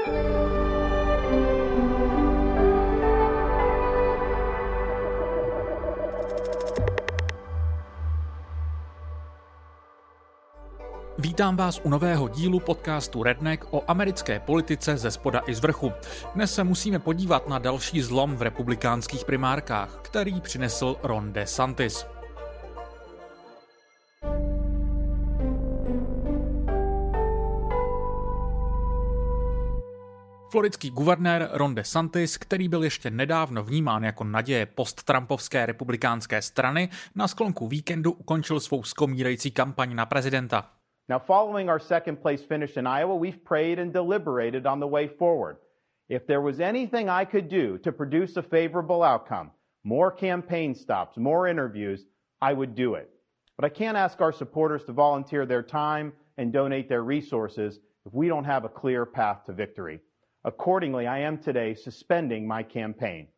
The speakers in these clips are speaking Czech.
Vítám vás u nového dílu podcastu Redneck o americké politice ze spoda i z vrchu. Dnes se musíme podívat na další zlom v republikánských primárkách, který přinesl Ron DeSantis. Floridský guvernér Ron DeSantis, který byl ještě nedávno vnímán jako naděje post-trumpovské republikánské strany, na sklonku víkendu ukončil svou skomírající kampaň na prezidenta. Now, following our second place finish in Iowa, we've prayed and deliberated on the way forward. If there was anything I could do to produce a favorable outcome, more campaign stops, more interviews, I would do it. But I can't ask our supporters to volunteer their time and donate their resources if we don't have a clear path to victory. Accordingly, I am today suspending my campaign.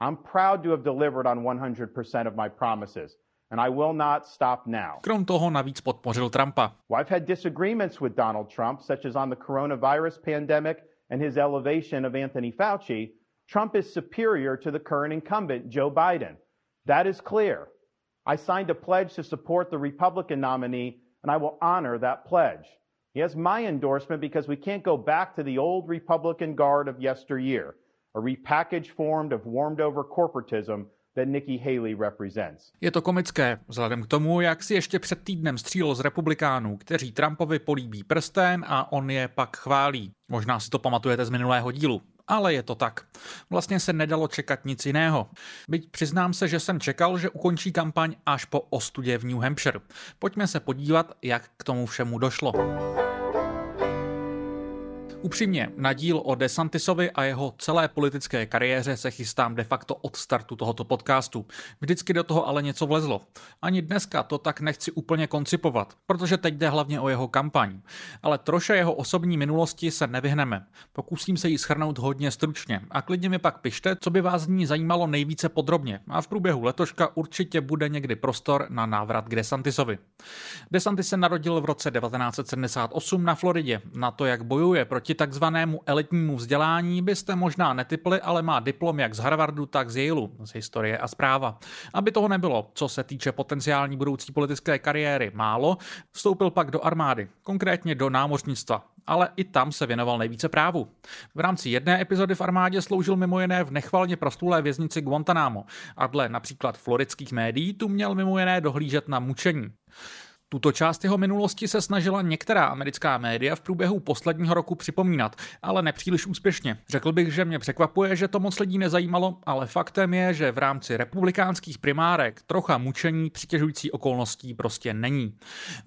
I'm proud to have delivered on 100% of my promises. and I will not stop now. Krom toho navíc podpořil Trumpa. Well, I've had disagreements with Donald Trump, such as on the coronavirus pandemic and his elevation of Anthony Fauci. Trump is superior to the current incumbent, Joe Biden. That is clear. I signed a pledge to support the Republican nominee, and I will honor that pledge. He has my endorsement because we can't go back to the old Republican guard of yesteryear, a repackaged form of warmed over corporatism that Nikki Haley represents. Je to komické, vzhledem k tomu, jak si ještě před týdnem střílel z republikánů, kteří Trumpovi políbí prsten a on je pak chválí. Možná si to pamatujete z minulého dílu. Ale je to tak. Vlastně se nedalo čekat nic jiného. Byť přiznám se, že jsem čekal, že ukončí kampaň až po ostudě v New Hampshire. Pojďme se podívat, jak k tomu všemu došlo. Upřímně, na díl o DeSantisovi a jeho celé politické kariéře se chystám de facto od startu tohoto podcastu. Vždycky do toho ale něco vlezlo. Ani dneska to tak nechci úplně koncipovat, protože teď jde hlavně o jeho kampaň. Ale troše jeho osobní minulosti se nevyhneme. Pokusím se jí schrnout hodně stručně a klidně mi pak pište, co by vás z ní zajímalo nejvíce podrobně. A v průběhu letoška určitě bude někdy prostor na návrat k DeSantisovi. DeSantis se narodil v roce 1978 na Floridě. Na to, jak bojuje proti Proti takzvanému elitnímu vzdělání byste možná netypli, ale má diplom jak z Harvardu, tak z Yaleu, z historie a zpráva. Aby toho nebylo, co se týče potenciální budoucí politické kariéry, málo, vstoupil pak do armády, konkrétně do námořnictva, ale i tam se věnoval nejvíce právu. V rámci jedné epizody v armádě sloužil mimo jiné v nechvalně prostulé věznici Guantanamo a dle například floridských médií tu měl mimo jiné dohlížet na mučení. Tuto část jeho minulosti se snažila některá americká média v průběhu posledního roku připomínat, ale nepříliš úspěšně. Řekl bych, že mě překvapuje, že to moc lidí nezajímalo, ale faktem je, že v rámci republikánských primárek trocha mučení přitěžující okolností prostě není.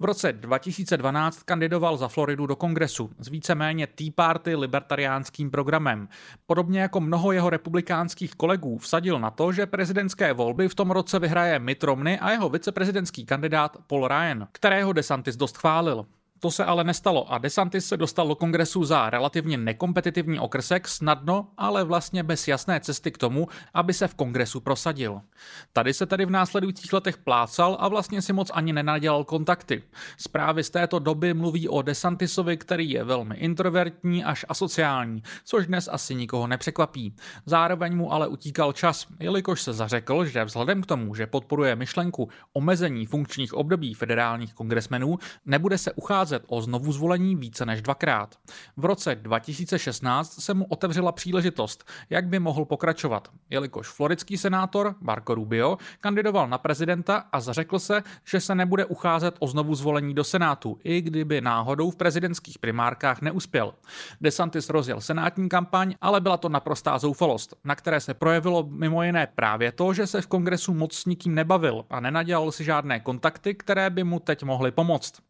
V roce 2012 kandidoval za Floridu do kongresu s víceméně Tea Party libertariánským programem. Podobně jako mnoho jeho republikánských kolegů vsadil na to, že prezidentské volby v tom roce vyhraje Mitt Romney a jeho viceprezidentský kandidát Paul Ryan kterého DeSantis dost chválil. To se ale nestalo a DeSantis se dostal do kongresu za relativně nekompetitivní okrsek snadno, ale vlastně bez jasné cesty k tomu, aby se v kongresu prosadil. Tady se tedy v následujících letech plácal a vlastně si moc ani nenadělal kontakty. Zprávy z této doby mluví o DeSantisovi, který je velmi introvertní až asociální, což dnes asi nikoho nepřekvapí. Zároveň mu ale utíkal čas, jelikož se zařekl, že vzhledem k tomu, že podporuje myšlenku omezení funkčních období federálních kongresmenů, nebude se ucházet ucházet o znovu zvolení více než dvakrát. V roce 2016 se mu otevřela příležitost, jak by mohl pokračovat, jelikož floridský senátor Marco Rubio kandidoval na prezidenta a zařekl se, že se nebude ucházet o znovu zvolení do Senátu, i kdyby náhodou v prezidentských primárkách neuspěl. DeSantis rozjel senátní kampaň, ale byla to naprostá zoufalost, na které se projevilo mimo jiné právě to, že se v kongresu moc s nikým nebavil a nenadělal si žádné kontakty, které by mu teď mohly pomoct.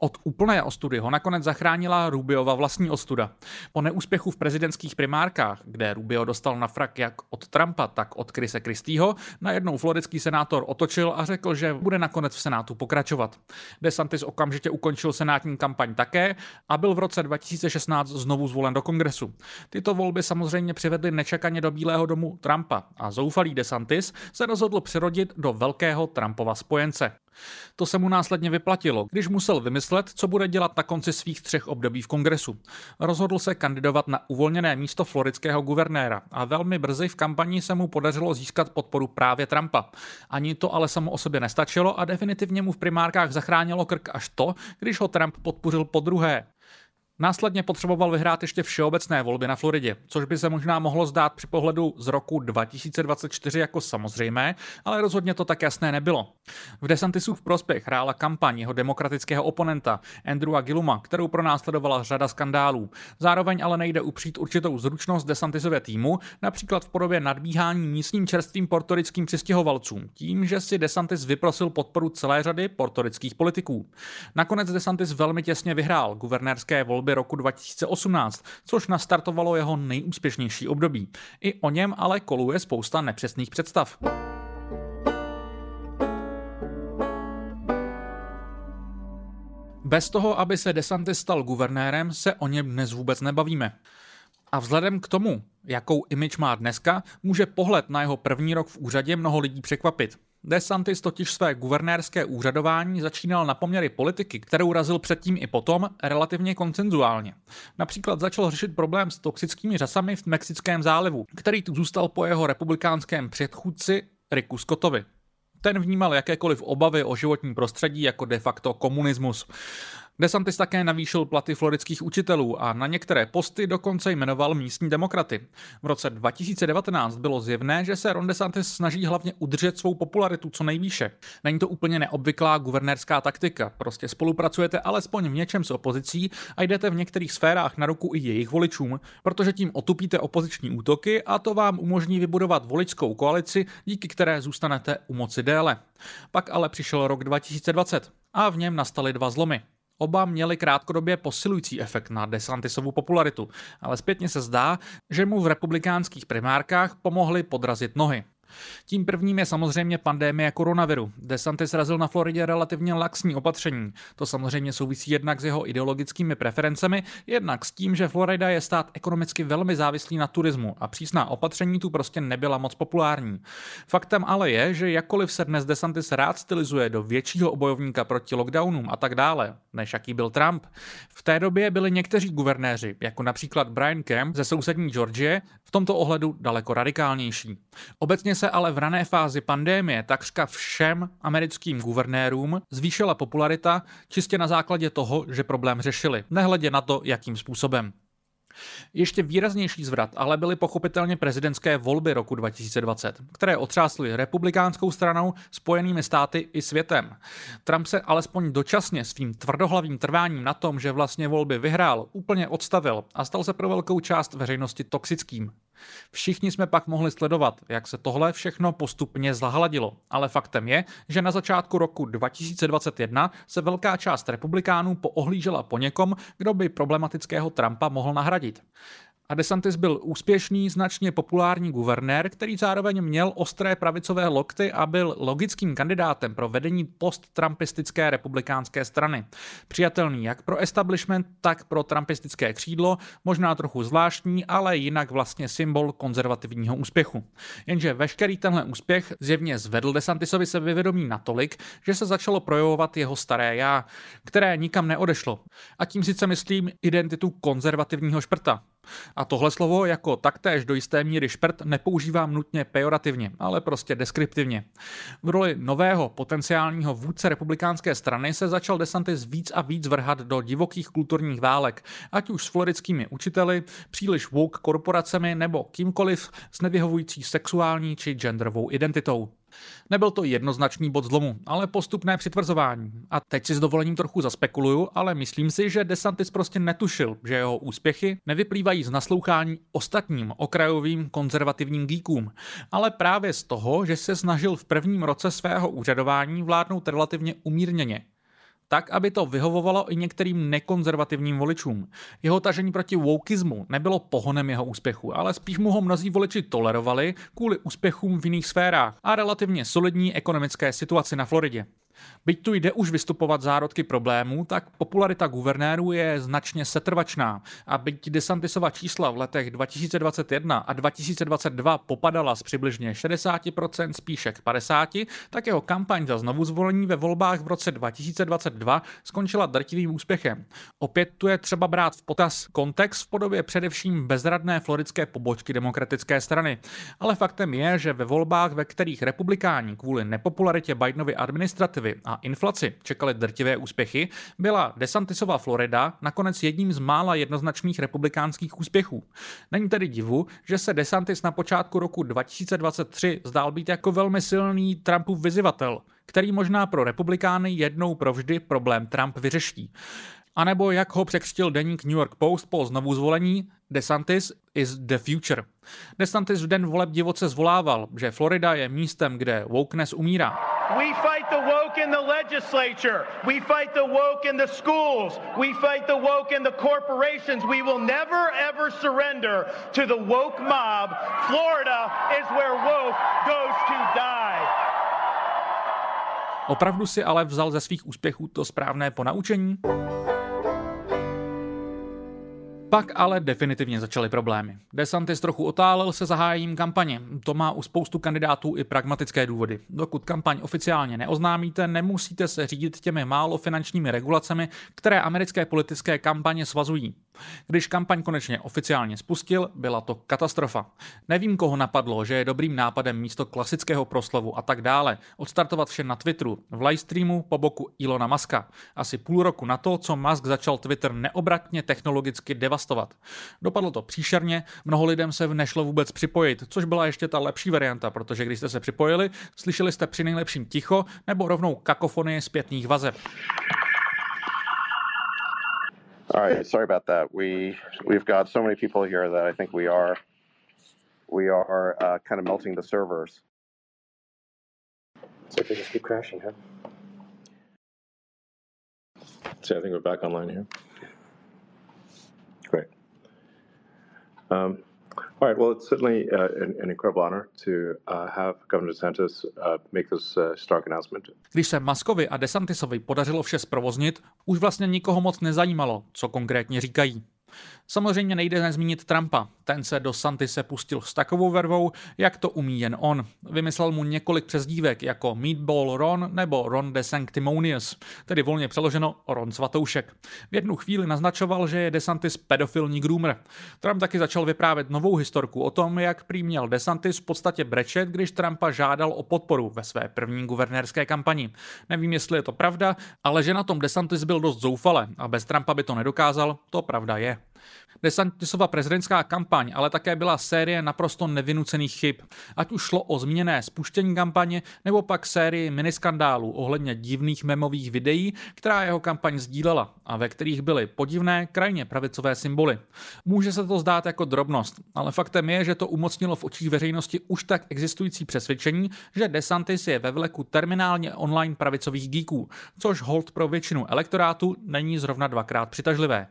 Od úplné ostudy ho nakonec zachránila Rubiova vlastní ostuda. Po neúspěchu v prezidentských primárkách, kde Rubio dostal na frak jak od Trumpa, tak od Krise Christieho, najednou floridský senátor otočil a řekl, že bude nakonec v Senátu pokračovat. DeSantis okamžitě ukončil senátní kampaň také a byl v roce 2016 znovu zvolen do kongresu. Tyto volby samozřejmě přivedly nečekaně do Bílého domu Trumpa a zoufalý DeSantis se rozhodl přirodit do velkého Trumpova spojence. To se mu následně vyplatilo, když musel vymyslet, co bude dělat na konci svých třech období v kongresu. Rozhodl se kandidovat na uvolněné místo floridského guvernéra a velmi brzy v kampani se mu podařilo získat podporu právě Trumpa. Ani to ale samo o sobě nestačilo a definitivně mu v primárkách zachránilo krk až to, když ho Trump podpořil po druhé. Následně potřeboval vyhrát ještě všeobecné volby na Floridě, což by se možná mohlo zdát při pohledu z roku 2024 jako samozřejmé, ale rozhodně to tak jasné nebylo. V DeSantisův prospěch hrála kampaň jeho demokratického oponenta Andrewa Gilluma, kterou pronásledovala řada skandálů. Zároveň ale nejde upřít určitou zručnost DeSantisově týmu, například v podobě nadbíhání místním čerstvým portorickým přistěhovalcům, tím, že si DeSantis vyprosil podporu celé řady portorických politiků. Nakonec DeSantis velmi těsně vyhrál guvernérské volby roku 2018, což nastartovalo jeho nejúspěšnější období. I o něm ale koluje spousta nepřesných představ. Bez toho, aby se DeSantis stal guvernérem, se o něm dnes vůbec nebavíme. A vzhledem k tomu, jakou image má dneska, může pohled na jeho první rok v úřadě mnoho lidí překvapit. DeSantis totiž své guvernérské úřadování začínal na poměry politiky, kterou razil předtím i potom, relativně koncenzuálně. Například začal řešit problém s toxickými řasami v Mexickém zálivu, který tu zůstal po jeho republikánském předchůdci Ricku Scottovi. Ten vnímal jakékoliv obavy o životní prostředí jako de facto komunismus. DeSantis také navýšil platy floridských učitelů a na některé posty dokonce jmenoval místní demokraty. V roce 2019 bylo zjevné, že se Ron DeSantis snaží hlavně udržet svou popularitu co nejvýše. Není to úplně neobvyklá guvernérská taktika, prostě spolupracujete alespoň v něčem s opozicí a jdete v některých sférách na ruku i jejich voličům, protože tím otupíte opoziční útoky a to vám umožní vybudovat voličskou koalici, díky které zůstanete u moci déle. Pak ale přišel rok 2020 a v něm nastaly dva zlomy. Oba měli krátkodobě posilující efekt na DeSantisovu popularitu, ale zpětně se zdá, že mu v republikánských primárkách pomohli podrazit nohy. Tím prvním je samozřejmě pandémie koronaviru. DeSantis razil na Floridě relativně laxní opatření. To samozřejmě souvisí jednak s jeho ideologickými preferencemi, jednak s tím, že Florida je stát ekonomicky velmi závislý na turismu a přísná opatření tu prostě nebyla moc populární. Faktem ale je, že jakkoliv se dnes DeSantis rád stylizuje do většího obojovníka proti lockdownům a tak dále, než jaký byl Trump, v té době byli někteří guvernéři, jako například Brian Kemp ze sousední Georgie, v tomto ohledu daleko radikálnější. Obecně se ale v rané fázi pandémie takřka všem americkým guvernérům zvýšila popularita čistě na základě toho, že problém řešili, nehledě na to, jakým způsobem. Ještě výraznější zvrat ale byly pochopitelně prezidentské volby roku 2020, které otřásly republikánskou stranou, spojenými státy i světem. Trump se alespoň dočasně svým tvrdohlavým trváním na tom, že vlastně volby vyhrál, úplně odstavil a stal se pro velkou část veřejnosti toxickým. Všichni jsme pak mohli sledovat, jak se tohle všechno postupně zahladilo, ale faktem je, že na začátku roku 2021 se velká část republikánů poohlížela po někom, kdo by problematického Trumpa mohl nahradit. A DeSantis byl úspěšný, značně populární guvernér, který zároveň měl ostré pravicové lokty a byl logickým kandidátem pro vedení post-trumpistické republikánské strany. Přijatelný jak pro establishment, tak pro trumpistické křídlo, možná trochu zvláštní, ale jinak vlastně symbol konzervativního úspěchu. Jenže veškerý tenhle úspěch zjevně zvedl DeSantisovi sebevědomí natolik, že se začalo projevovat jeho staré já, které nikam neodešlo. A tím sice myslím identitu konzervativního šprta. A tohle slovo jako taktéž do jisté míry šprt nepoužívám nutně pejorativně, ale prostě deskriptivně. V roli nového potenciálního vůdce republikánské strany se začal DeSantis víc a víc vrhat do divokých kulturních válek, ať už s floridskými učiteli, příliš woke korporacemi nebo kýmkoliv s nevyhovující sexuální či genderovou identitou. Nebyl to jednoznačný bod zlomu, ale postupné přitvrzování. A teď si s dovolením trochu zaspekuluju, ale myslím si, že DeSantis prostě netušil, že jeho úspěchy nevyplývají z naslouchání ostatním okrajovým konzervativním geekům, ale právě z toho, že se snažil v prvním roce svého úřadování vládnout relativně umírněně, tak, aby to vyhovovalo i některým nekonzervativním voličům. Jeho tažení proti wokeismu nebylo pohonem jeho úspěchu, ale spíš mu ho mnozí voliči tolerovali kvůli úspěchům v jiných sférách a relativně solidní ekonomické situaci na Floridě. Byť tu jde už vystupovat zárodky problémů, tak popularita guvernérů je značně setrvačná. A byť DeSantisova čísla v letech 2021 a 2022 popadala z přibližně 60% spíše k 50%, tak jeho kampaň za znovu zvolení ve volbách v roce 2022 skončila drtivým úspěchem. Opět tu je třeba brát v potaz kontext v podobě především bezradné floridské pobočky demokratické strany. Ale faktem je, že ve volbách, ve kterých republikáni kvůli nepopularitě Bidenovy administrativy a inflaci čekali drtivé úspěchy, byla DeSantisova Florida nakonec jedním z mála jednoznačných republikánských úspěchů. Není tedy divu, že se DeSantis na počátku roku 2023 zdál být jako velmi silný Trumpův vyzivatel, který možná pro republikány jednou provždy problém Trump vyřeší. A nebo jak ho překřtil deník New York Post po znovu zvolení, DeSantis is the future. DeSantis v den voleb divoce zvolával, že Florida je místem, kde wokeness umírá. We fight the woke in the legislature. We fight the woke in the schools. We fight the woke in the corporations. We will never ever surrender to the woke mob. Florida is where woke goes to die. Opravdu si ale vzal ze svých úspěchů to správné ponaučení? Pak ale definitivně začaly problémy. DeSantis trochu otálel se zahájením kampaně. To má u spoustu kandidátů i pragmatické důvody. Dokud kampaň oficiálně neoznámíte, nemusíte se řídit těmi málo finančními regulacemi, které americké politické kampaně svazují. Když kampaň konečně oficiálně spustil, byla to katastrofa. Nevím, koho napadlo, že je dobrým nápadem místo klasického proslovu a tak dále odstartovat vše na Twitteru, v livestreamu po boku Ilona Muska. Asi půl roku na to, co Musk začal Twitter neobratně technologicky devastovat. Dopadlo to příšerně, mnoho lidem se nešlo vůbec připojit, což byla ještě ta lepší varianta, protože když jste se připojili, slyšeli jste při nejlepším ticho nebo rovnou kakofonie zpětných vazeb. All right, sorry about that. We we've got so many people here that I think we are we are uh, kind of melting the servers. So they just keep crashing, huh? See, I think we're back online here. Great. Um, all right. Well, it's certainly uh, an, an, incredible honor to uh, have Governor DeSantis uh, make this uh, stark announcement. Když se Muskovi a DeSantisovi podařilo vše zprovoznit, už vlastně nikoho moc nezajímalo, co konkrétně říkají. Samozřejmě nejde nezmínit Trumpa. Ten se do Santy se pustil s takovou vervou, jak to umí jen on. Vymyslel mu několik přezdívek jako Meatball Ron nebo Ron de Sanctimonious, tedy volně přeloženo Ron Svatoušek. V jednu chvíli naznačoval, že je DeSantis pedofilní groomer. Trump taky začal vyprávět novou historku o tom, jak prý měl DeSantis v podstatě brečet, když Trumpa žádal o podporu ve své první guvernérské kampani. Nevím, jestli je to pravda, ale že na tom DeSantis byl dost zoufale a bez Trumpa by to nedokázal, to pravda je. DeSantisova prezidentská kampaň ale také byla série naprosto nevinucených chyb. Ať už šlo o zmíněné spuštění kampaně, nebo pak sérii miniskandálů ohledně divných memových videí, která jeho kampaň sdílela a ve kterých byly podivné, krajně pravicové symboly. Může se to zdát jako drobnost, ale faktem je, že to umocnilo v očích veřejnosti už tak existující přesvědčení, že DeSantis je ve vleku terminálně online pravicových geeků, což hold pro většinu elektorátu není zrovna dvakrát přitažlivé.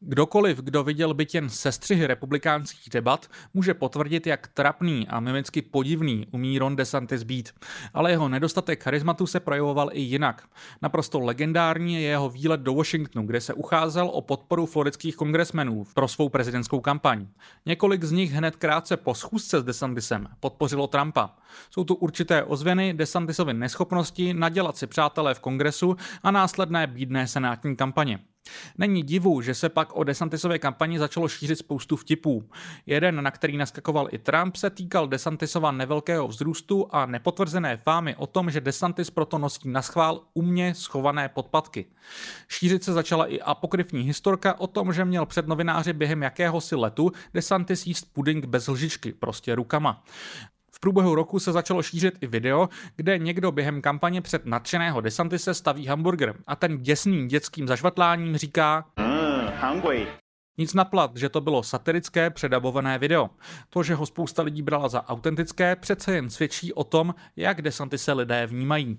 Kdokoliv, kdo viděl byt jen sestřihy republikánských debat, může potvrdit, jak trapný a mimicky podivný umí Ron DeSantis být. Ale jeho nedostatek charizmatu se projevoval i jinak. Naprosto legendární je jeho výlet do Washingtonu, kde se ucházel o podporu floridských kongresmenů pro svou prezidentskou kampaň. Několik z nich hned krátce po schůzce s DeSantisem podpořilo Trumpa. Jsou tu určité ozvěny DeSantisovy neschopnosti nadělat si přátelé v kongresu a následné bídné senátní kampaně. Není divu, že se pak o DeSantisové kampani začalo šířit spoustu vtipů. Jeden, na který naskakoval i Trump, se týkal DeSantisova nevelkého vzrůstu a nepotvrzené fámy o tom, že DeSantis proto nosí na schvál umě schované podpatky. Šířit se začala i apokryfní historka o tom, že měl před novináři během jakéhosi letu DeSantis jíst puding bez lžičky, prostě rukama průběhu roku se začalo šířit i video, kde někdo během kampaně před nadšeného Desantise staví hamburger a ten děsným dětským zažvatláním říká mm, Nic naplat, že to bylo satirické, předabované video. To, že ho spousta lidí brala za autentické, přece jen svědčí o tom, jak Desantise lidé vnímají.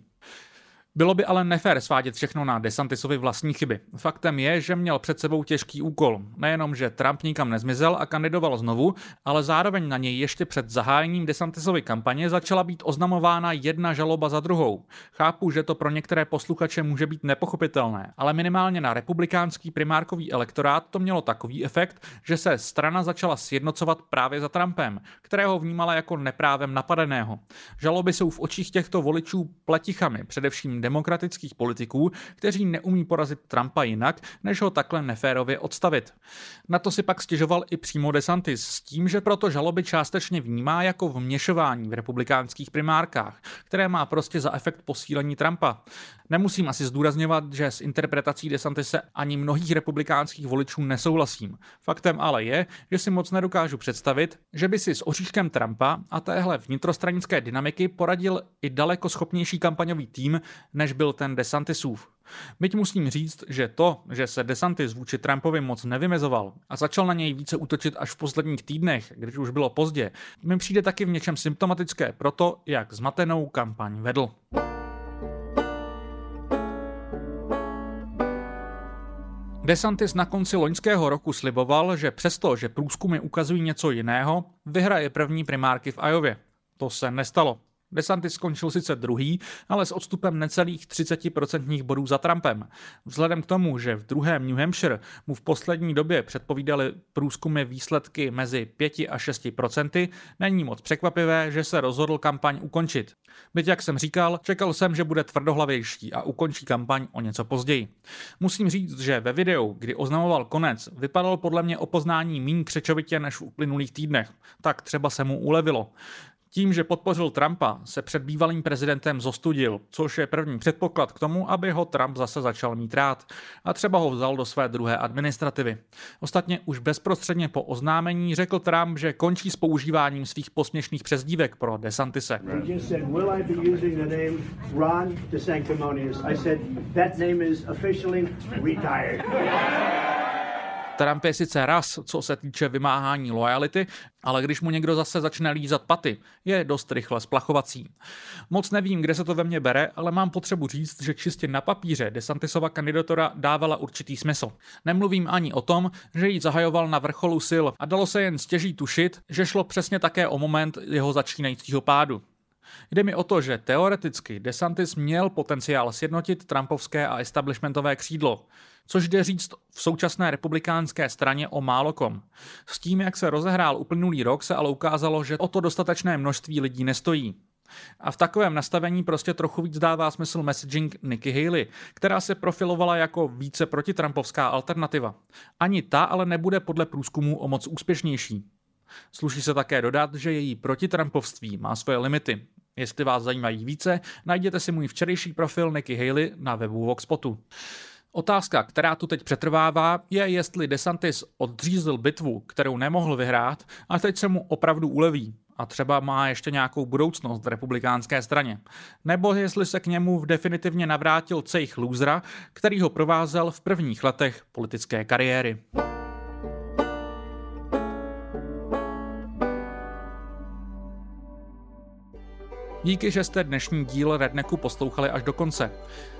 Bylo by ale nefér svádět všechno na DeSantisovi vlastní chyby. Faktem je, že měl před sebou těžký úkol. Nejenom, že Trump nikam nezmizel a kandidoval znovu, ale zároveň na něj ještě před zahájením DeSantisovy kampaně začala být oznamována jedna žaloba za druhou. Chápu, že to pro některé posluchače může být nepochopitelné, ale minimálně na republikánský primárkový elektorát to mělo takový efekt, že se strana začala sjednocovat právě za Trumpem, kterého vnímala jako neprávem napadeného. Žaloby jsou v očích těchto voličů pletichami, především demokratických politiků, kteří neumí porazit Trumpa jinak, než ho takhle neférově odstavit. Na to si pak stěžoval i přímo DeSantis s tím, že proto žaloby částečně vnímá jako vměšování v republikánských primárkách, které má prostě za efekt posílení Trumpa. Nemusím asi zdůrazňovat, že s interpretací DeSantise ani mnohých republikánských voličů nesouhlasím. Faktem ale je, že si moc nedokážu představit, že by si s oříškem Trumpa a téhle vnitrostranické dynamiky poradil i daleko schopnější kampaňový tým, než byl ten DeSantisův. Byť musím říct, že to, že se DeSantis vůči Trumpovi moc nevymezoval a začal na něj více útočit až v posledních týdnech, když už bylo pozdě, mi přijde taky v něčem symptomatické pro to, jak zmatenou kampaň vedl. DeSantis na konci loňského roku sliboval, že přesto, že průzkumy ukazují něco jiného, vyhraje první primárky v Ajově. To se nestalo. DeSantis skončil sice druhý, ale s odstupem necelých 30% bodů za Trumpem. Vzhledem k tomu, že v druhém New Hampshire mu v poslední době předpovídali průzkumy výsledky mezi 5 a 6%, není moc překvapivé, že se rozhodl kampaň ukončit. Byť jak jsem říkal, čekal jsem, že bude tvrdohlavější a ukončí kampaň o něco později. Musím říct, že ve videu, kdy oznamoval konec, vypadal podle mě opoznání méně křečovitě než v uplynulých týdnech. Tak třeba se mu ulevilo. Tím, že podpořil Trumpa, se před bývalým prezidentem zostudil, což je první předpoklad k tomu, aby ho Trump zase začal mít rád a třeba ho vzal do své druhé administrativy. Ostatně už bezprostředně po oznámení řekl Trump, že končí s používáním svých posměšných přezdívek pro DeSantise. Trump je sice raz, co se týče vymáhání lojality, ale když mu někdo zase začne lízat paty, je dost rychle splachovací. Moc nevím, kde se to ve mně bere, ale mám potřebu říct, že čistě na papíře DeSantisova kandidatura dávala určitý smysl. Nemluvím ani o tom, že ji zahajoval na vrcholu sil a dalo se jen stěží tušit, že šlo přesně také o moment jeho začínajícího pádu. Jde mi o to, že teoreticky DeSantis měl potenciál sjednotit trumpovské a establishmentové křídlo, což jde říct v současné republikánské straně o málo kom. S tím, jak se rozehrál uplynulý rok, se ale ukázalo, že o to dostatečné množství lidí nestojí. A v takovém nastavení prostě trochu víc dává smysl messaging Nikki Haley, která se profilovala jako více protitrampovská alternativa. Ani ta ale nebude podle průzkumu o moc úspěšnější. Sluší se také dodat, že její protitrampovství má svoje limity. Jestli vás zajímají více, najděte si můj včerejší profil Nikki Haley na webu Voxpotu. Otázka, která tu teď přetrvává, je, jestli DeSantis odřízl bitvu, kterou nemohl vyhrát, a teď se mu opravdu uleví a třeba má ještě nějakou budoucnost v republikánské straně. Nebo jestli se k němu v definitivně navrátil cejch lůzra, který ho provázel v prvních letech politické kariéry. Díky, že jste dnešní díl Redneku poslouchali až do konce.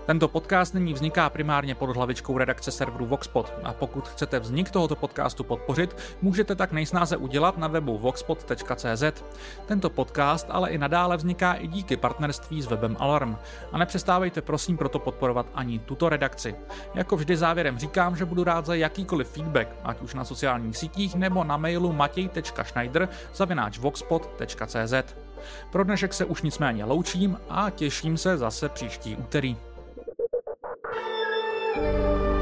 Tento podcast nyní vzniká primárně pod hlavičkou redakce serveru Voxpod a pokud chcete vznik tohoto podcastu podpořit, můžete tak nejsnáze udělat na webu voxpod.cz. Tento podcast ale i nadále vzniká i díky partnerství s webem Alarm. A nepřestávejte prosím proto podporovat ani tuto redakci. Jako vždy závěrem říkám, že budu rád za jakýkoliv feedback, ať už na sociálních sítích nebo na mailu matěj.schneider voxpod.cz. Pro dnešek se už nicméně loučím a těším se zase příští úterý. thank you